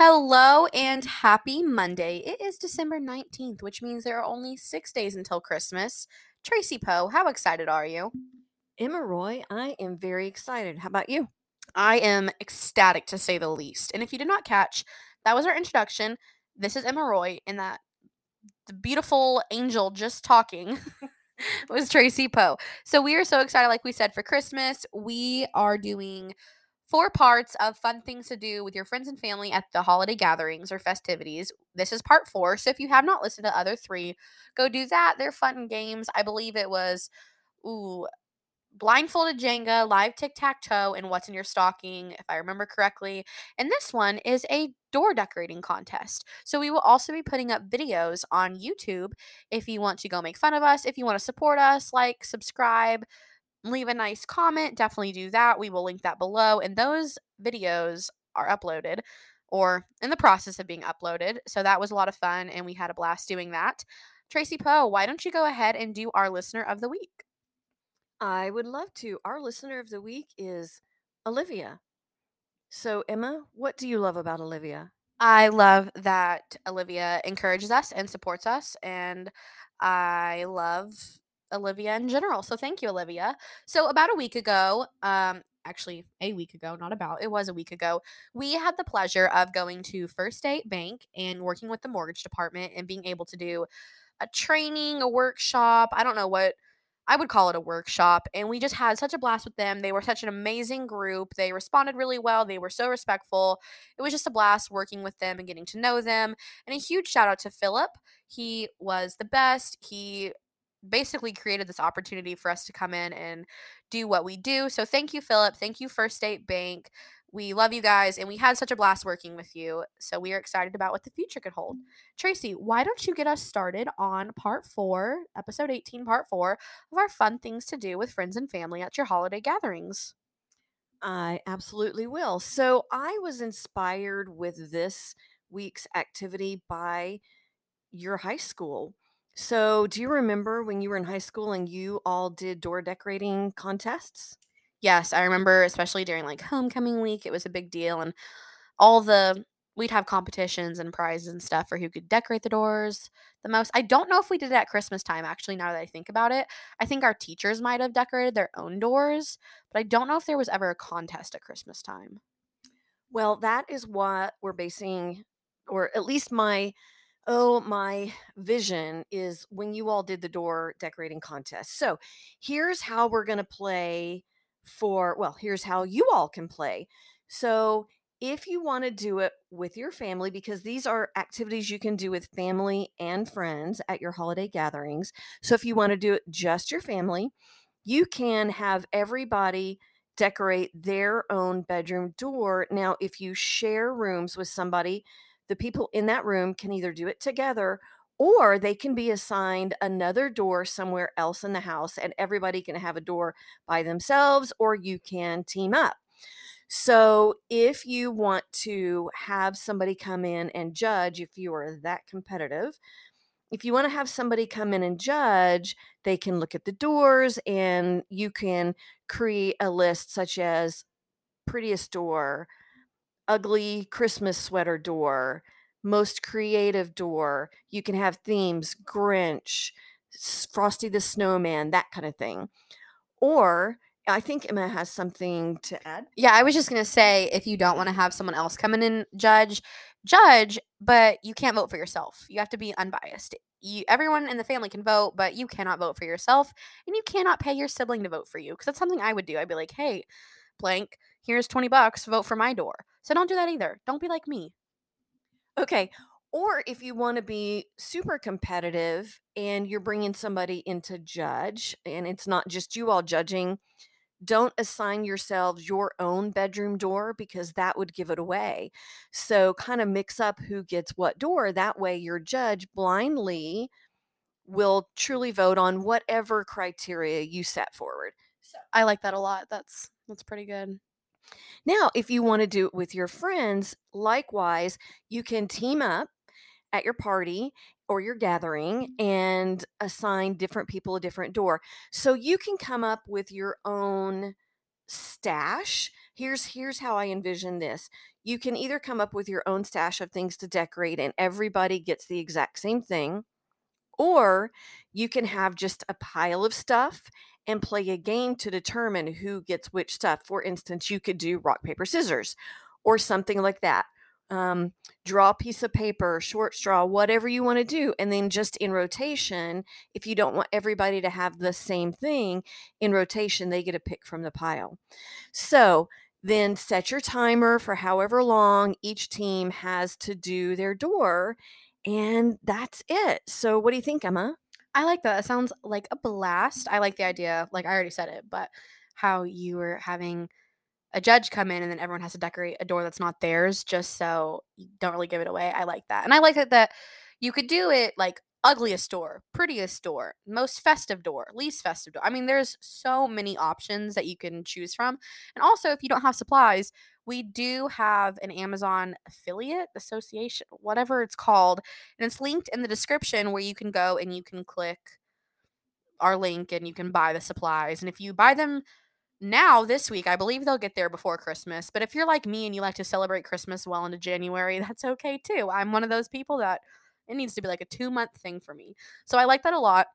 Hello and happy Monday. It is December 19th, which means there are only six days until Christmas. Tracy Poe, how excited are you? Emma Roy, I am very excited. How about you? I am ecstatic to say the least. And if you did not catch, that was our introduction. This is Emma Roy, and that the beautiful angel just talking was Tracy Poe. So we are so excited, like we said, for Christmas. We are doing four parts of fun things to do with your friends and family at the holiday gatherings or festivities. This is part four. So if you have not listened to other three, go do that. They're fun games. I believe it was ooh blindfolded Jenga, live tic tac toe, and what's in your stocking, if I remember correctly. And this one is a door decorating contest. So we will also be putting up videos on YouTube if you want to go make fun of us, if you want to support us, like, subscribe, leave a nice comment, definitely do that. We will link that below. And those videos are uploaded or in the process of being uploaded. So that was a lot of fun and we had a blast doing that. Tracy Poe, why don't you go ahead and do our listener of the week? I would love to. Our listener of the week is Olivia. So, Emma, what do you love about Olivia? I love that Olivia encourages us and supports us, and I love Olivia in general. So, thank you, Olivia. So, about a week ago, um, actually, a week ago, not about, it was a week ago, we had the pleasure of going to First State Bank and working with the mortgage department and being able to do a training, a workshop. I don't know what I would call it a workshop. And we just had such a blast with them. They were such an amazing group. They responded really well. They were so respectful. It was just a blast working with them and getting to know them. And a huge shout out to Philip. He was the best. He basically created this opportunity for us to come in and do what we do. So thank you, Philip. Thank you, First State Bank. We love you guys, and we had such a blast working with you. So we are excited about what the future could hold. Tracy, why don't you get us started on part four, episode 18, part four of our fun things to do with friends and family at your holiday gatherings? I absolutely will. So, I was inspired with this week's activity by your high school. So, do you remember when you were in high school and you all did door decorating contests? Yes, I remember especially during like homecoming week, it was a big deal and all the we'd have competitions and prizes and stuff for who could decorate the doors the most. I don't know if we did it at Christmas time actually now that I think about it. I think our teachers might have decorated their own doors, but I don't know if there was ever a contest at Christmas time. Well, that is what we're basing or at least my oh, my vision is when you all did the door decorating contest. So, here's how we're going to play for well, here's how you all can play. So, if you want to do it with your family, because these are activities you can do with family and friends at your holiday gatherings. So, if you want to do it just your family, you can have everybody decorate their own bedroom door. Now, if you share rooms with somebody, the people in that room can either do it together or they can be assigned another door somewhere else in the house and everybody can have a door by themselves or you can team up. So, if you want to have somebody come in and judge, if you are that competitive, if you want to have somebody come in and judge, they can look at the doors and you can create a list such as prettiest door, ugly Christmas sweater door, most creative door. You can have themes, Grinch, Frosty the Snowman, that kind of thing. Or I think Emma has something to add. Yeah, I was just going to say if you don't want to have someone else come in and judge, judge, but you can't vote for yourself. You have to be unbiased. You everyone in the family can vote, but you cannot vote for yourself and you cannot pay your sibling to vote for you because that's something I would do. I'd be like, "Hey, blank, here's 20 bucks, vote for my door." So don't do that either. Don't be like me. Okay. Or if you want to be super competitive and you're bringing somebody in to judge, and it's not just you all judging, don't assign yourselves your own bedroom door because that would give it away. So, kind of mix up who gets what door. That way, your judge blindly will truly vote on whatever criteria you set forward. So, I like that a lot. That's that's pretty good. Now, if you want to do it with your friends, likewise, you can team up at your party or your gathering mm-hmm. and assign different people a different door. So you can come up with your own stash. Here's here's how I envision this. You can either come up with your own stash of things to decorate and everybody gets the exact same thing, or you can have just a pile of stuff and play a game to determine who gets which stuff. For instance, you could do rock, paper, scissors or something like that. Um, draw a piece of paper, short straw, whatever you want to do. And then just in rotation, if you don't want everybody to have the same thing, in rotation, they get a pick from the pile. So then set your timer for however long each team has to do their door. And that's it. So, what do you think, Emma? I like that. It sounds like a blast. I like the idea. Like I already said it, but how you were having a judge come in and then everyone has to decorate a door that's not theirs just so you don't really give it away. I like that. And I like that that you could do it like ugliest door, prettiest door, most festive door, least festive door. I mean, there's so many options that you can choose from. And also, if you don't have supplies, we do have an Amazon affiliate association, whatever it's called. And it's linked in the description where you can go and you can click our link and you can buy the supplies. And if you buy them now this week, I believe they'll get there before Christmas. But if you're like me and you like to celebrate Christmas well into January, that's okay too. I'm one of those people that it needs to be like a two month thing for me. So I like that a lot.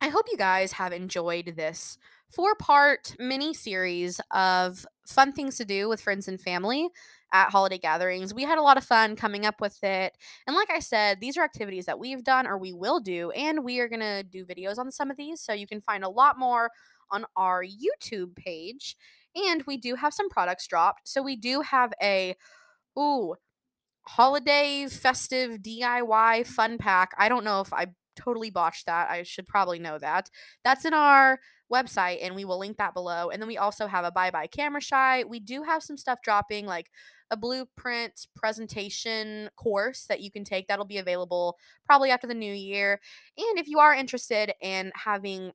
I hope you guys have enjoyed this four part mini series of fun things to do with friends and family at holiday gatherings. We had a lot of fun coming up with it. And like I said, these are activities that we've done or we will do, and we are going to do videos on some of these. So you can find a lot more on our YouTube page. And we do have some products dropped. So we do have a, ooh, holiday festive DIY fun pack. I don't know if I totally botched that. I should probably know that. That's in our website and we will link that below. And then we also have a bye bye camera shy. We do have some stuff dropping like a blueprint presentation course that you can take that'll be available probably after the new year. And if you are interested in having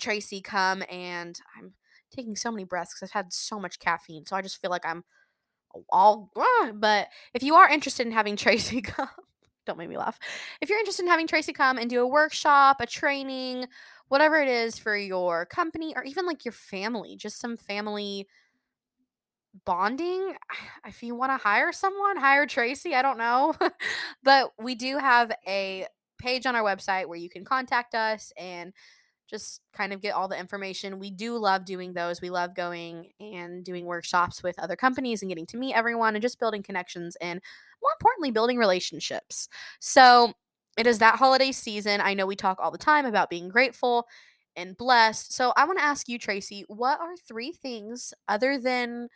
Tracy come and I'm taking so many breaths because I've had so much caffeine. So I just feel like I'm all, but if you are interested in having Tracy come, don't make me laugh. If you're interested in having Tracy come and do a workshop, a training, whatever it is for your company or even like your family, just some family bonding. If you want to hire someone, hire Tracy. I don't know. but we do have a page on our website where you can contact us and just kind of get all the information. We do love doing those. We love going and doing workshops with other companies and getting to meet everyone and just building connections and more importantly, building relationships. So it is that holiday season. I know we talk all the time about being grateful and blessed. So I want to ask you, Tracy, what are three things other than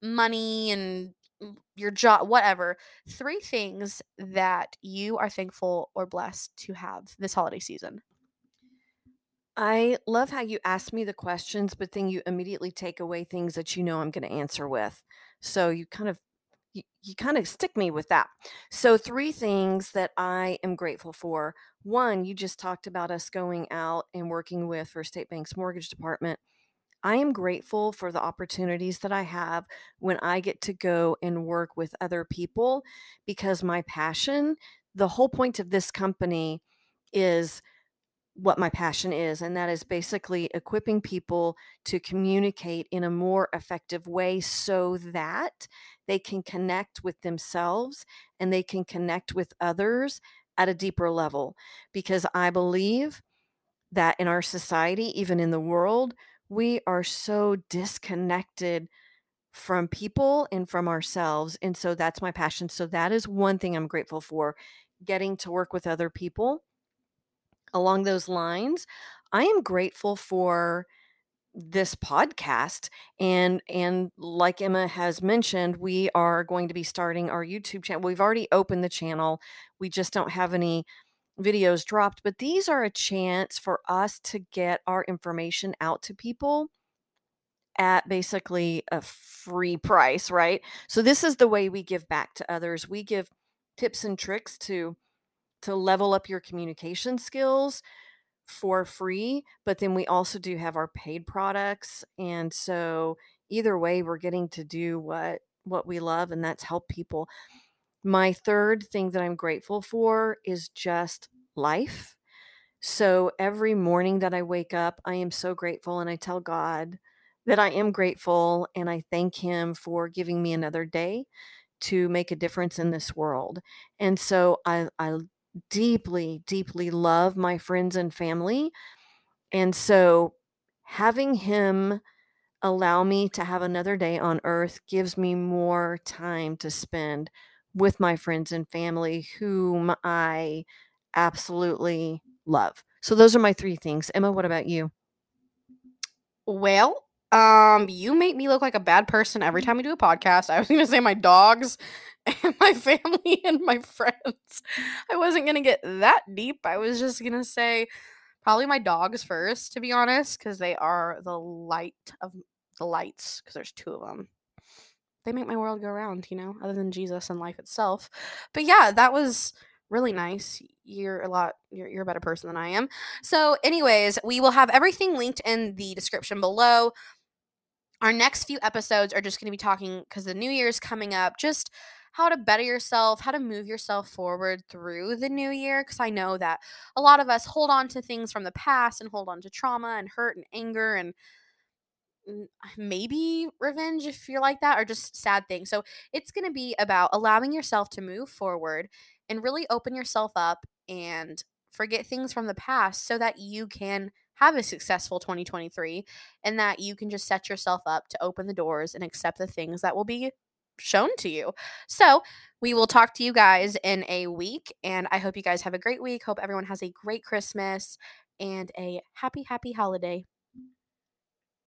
money and your job, whatever, three things that you are thankful or blessed to have this holiday season? I love how you ask me the questions, but then you immediately take away things that you know I'm going to answer with. So you kind of you, you kind of stick me with that. So three things that I am grateful for. One, you just talked about us going out and working with First State Bank's mortgage department. I am grateful for the opportunities that I have when I get to go and work with other people because my passion, the whole point of this company is what my passion is, and that is basically equipping people to communicate in a more effective way so that they can connect with themselves and they can connect with others at a deeper level. Because I believe that in our society, even in the world, we are so disconnected from people and from ourselves. And so that's my passion. So that is one thing I'm grateful for getting to work with other people along those lines, I am grateful for this podcast and and like Emma has mentioned we are going to be starting our YouTube channel. We've already opened the channel. We just don't have any videos dropped, but these are a chance for us to get our information out to people at basically a free price, right? So this is the way we give back to others. We give tips and tricks to to level up your communication skills for free, but then we also do have our paid products. And so either way, we're getting to do what what we love and that's help people. My third thing that I'm grateful for is just life. So every morning that I wake up, I am so grateful and I tell God that I am grateful and I thank him for giving me another day to make a difference in this world. And so I, I deeply, deeply love my friends and family. And so having him allow me to have another day on earth gives me more time to spend with my friends and family whom I absolutely love. So those are my three things. Emma, what about you? Well, um, you make me look like a bad person every time we do a podcast. I was gonna say my dogs and my family and my friends. I wasn't gonna get that deep. I was just gonna say probably my dogs first, to be honest, because they are the light of the lights, because there's two of them. They make my world go round, you know, other than Jesus and life itself. But yeah, that was really nice. You're a lot you're, you're a better person than I am. So, anyways, we will have everything linked in the description below. Our next few episodes are just going to be talking because the new year is coming up, just how to better yourself, how to move yourself forward through the new year. Because I know that a lot of us hold on to things from the past and hold on to trauma and hurt and anger and mm, maybe revenge if you're like that or just sad things. So it's going to be about allowing yourself to move forward and really open yourself up and forget things from the past so that you can have a successful 2023 and that you can just set yourself up to open the doors and accept the things that will be shown to you. So, we will talk to you guys in a week and I hope you guys have a great week. Hope everyone has a great Christmas and a happy happy holiday.